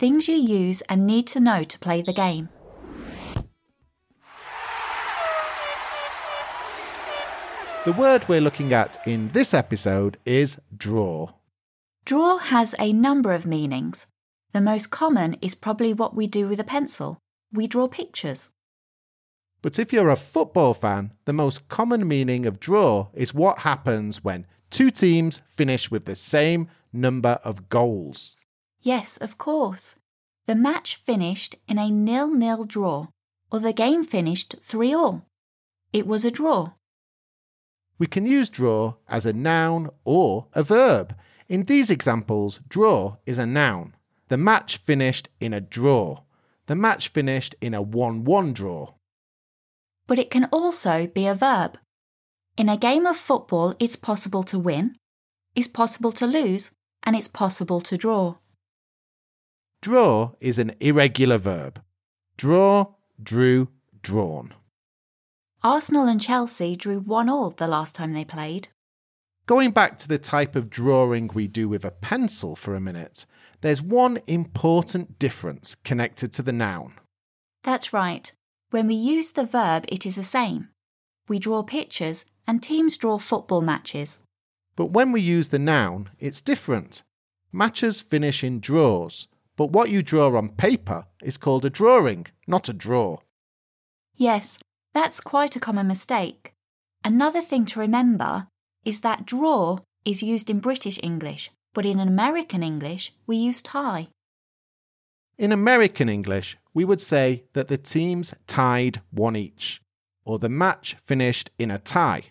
things you use and need to know to play the game. The word we're looking at in this episode is draw. Draw has a number of meanings. The most common is probably what we do with a pencil. We draw pictures. But if you're a football fan, the most common meaning of draw is what happens when two teams finish with the same number of goals. Yes, of course. The match finished in a nil-nil draw, or the game finished 3 all. It was a draw. We can use draw as a noun or a verb. In these examples, draw is a noun. The match finished in a draw. The match finished in a 1 1 draw. But it can also be a verb. In a game of football, it's possible to win, it's possible to lose, and it's possible to draw. Draw is an irregular verb. Draw, drew, drawn. Arsenal and Chelsea drew 1 all the last time they played. Going back to the type of drawing we do with a pencil for a minute, there's one important difference connected to the noun. That's right. When we use the verb, it is the same. We draw pictures and teams draw football matches. But when we use the noun, it's different. Matches finish in draws, but what you draw on paper is called a drawing, not a draw. Yes, that's quite a common mistake. Another thing to remember is that draw is used in British English, but in American English we use tie. In American English, we would say that the teams tied one each, or the match finished in a tie.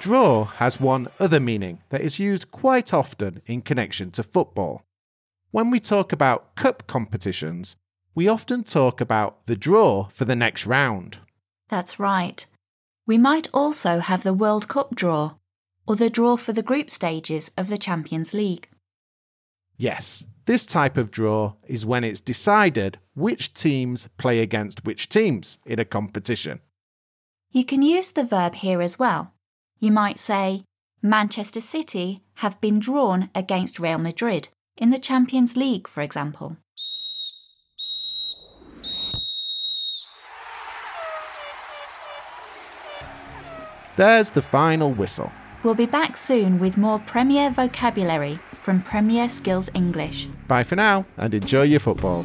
Draw has one other meaning that is used quite often in connection to football. When we talk about cup competitions, we often talk about the draw for the next round. That's right. We might also have the World Cup draw, or the draw for the group stages of the Champions League. Yes, this type of draw is when it's decided which teams play against which teams in a competition. You can use the verb here as well. You might say, Manchester City have been drawn against Real Madrid in the Champions League, for example. There's the final whistle. We'll be back soon with more Premier vocabulary from Premier Skills English. Bye for now and enjoy your football.